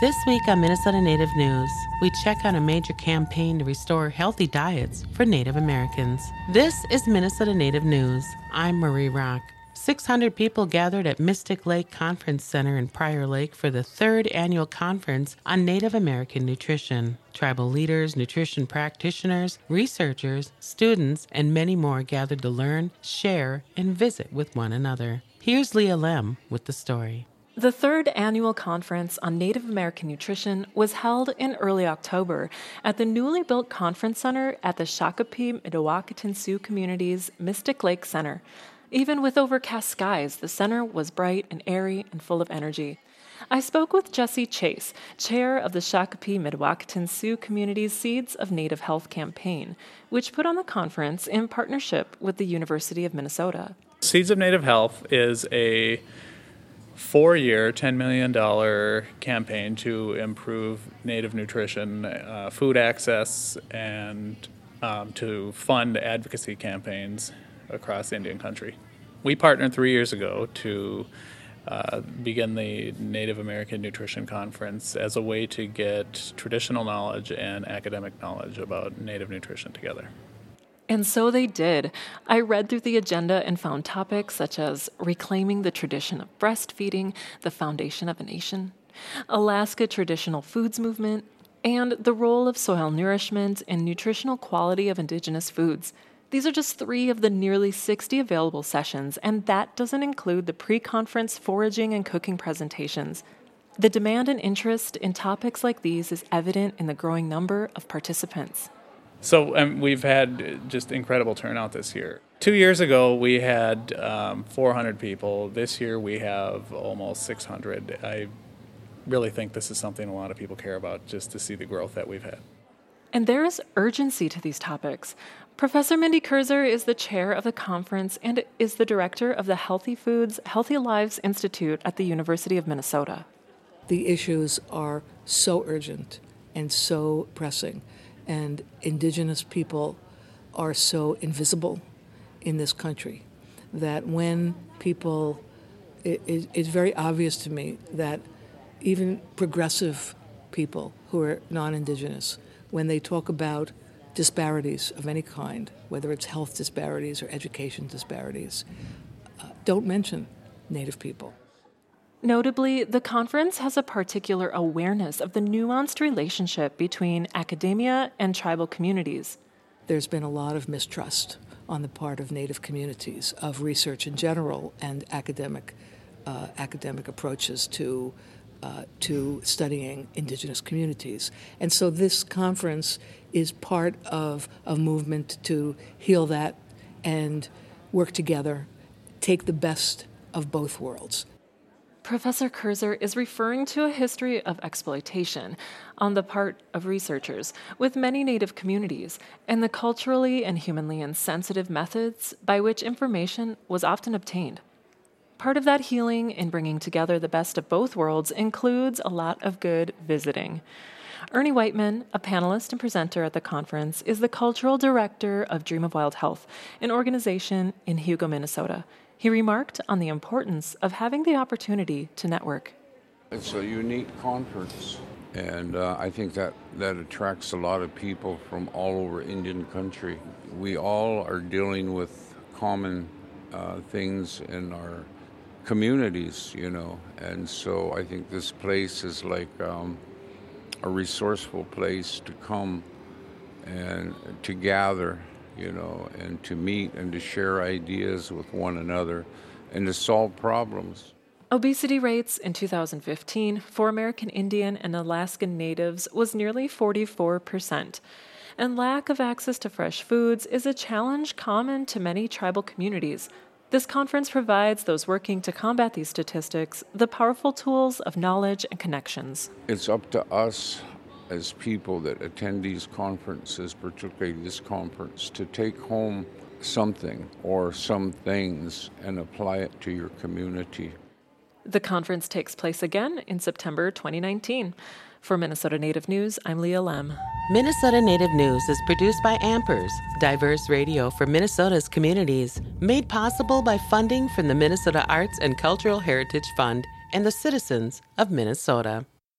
This week on Minnesota Native News, we check on a major campaign to restore healthy diets for Native Americans. This is Minnesota Native News. I'm Marie Rock. 600 people gathered at Mystic Lake Conference Center in Prior Lake for the third annual conference on Native American nutrition. Tribal leaders, nutrition practitioners, researchers, students, and many more gathered to learn, share, and visit with one another. Here's Leah Lemm with the story. The third annual conference on Native American nutrition was held in early October at the newly built conference center at the Shakopee Mdewakanton Sioux Community's Mystic Lake Center. Even with overcast skies, the center was bright and airy and full of energy. I spoke with Jesse Chase, chair of the Shakopee Mdewakanton Sioux Community's Seeds of Native Health campaign, which put on the conference in partnership with the University of Minnesota. Seeds of Native Health is a four year, $10 million campaign to improve Native nutrition, uh, food access, and um, to fund advocacy campaigns across Indian country. We partnered three years ago to uh, begin the Native American Nutrition Conference as a way to get traditional knowledge and academic knowledge about Native nutrition together. And so they did. I read through the agenda and found topics such as reclaiming the tradition of breastfeeding, the foundation of a nation, Alaska traditional foods movement, and the role of soil nourishment and nutritional quality of indigenous foods. These are just three of the nearly 60 available sessions, and that doesn't include the pre conference foraging and cooking presentations. The demand and interest in topics like these is evident in the growing number of participants. So um, we've had just incredible turnout this year. Two years ago, we had um, 400 people. This year, we have almost 600. I really think this is something a lot of people care about just to see the growth that we've had. And there is urgency to these topics. Professor Mindy Kurzer is the chair of the conference and is the director of the Healthy Foods, Healthy Lives Institute at the University of Minnesota. The issues are so urgent and so pressing, and Indigenous people are so invisible in this country that when people, it, it, it's very obvious to me that even progressive people who are non Indigenous, when they talk about disparities of any kind, whether it's health disparities or education disparities, uh, don't mention Native people. Notably, the conference has a particular awareness of the nuanced relationship between academia and tribal communities. There's been a lot of mistrust on the part of Native communities of research in general and academic uh, academic approaches to uh, to studying indigenous communities. And so this conference is part of a movement to heal that and work together, take the best of both worlds. Professor Kurzer is referring to a history of exploitation on the part of researchers with many Native communities and the culturally and humanly insensitive methods by which information was often obtained. Part of that healing in bringing together the best of both worlds includes a lot of good visiting. Ernie Whiteman, a panelist and presenter at the conference, is the cultural director of Dream of Wild Health, an organization in Hugo, Minnesota. He remarked on the importance of having the opportunity to network. It's a unique conference, and uh, I think that, that attracts a lot of people from all over Indian country. We all are dealing with common uh, things in our communities, you know. And so I think this place is like um, a resourceful place to come and to gather, you know, and to meet and to share ideas with one another and to solve problems. Obesity rates in 2015 for American Indian and Alaskan natives was nearly 44%. And lack of access to fresh foods is a challenge common to many tribal communities, this conference provides those working to combat these statistics the powerful tools of knowledge and connections. It's up to us as people that attend these conferences, particularly this conference, to take home something or some things and apply it to your community. The conference takes place again in September 2019. For Minnesota Native News, I'm Leah Lemm. Minnesota Native News is produced by Ampers, diverse radio for Minnesota's communities, made possible by funding from the Minnesota Arts and Cultural Heritage Fund and the citizens of Minnesota.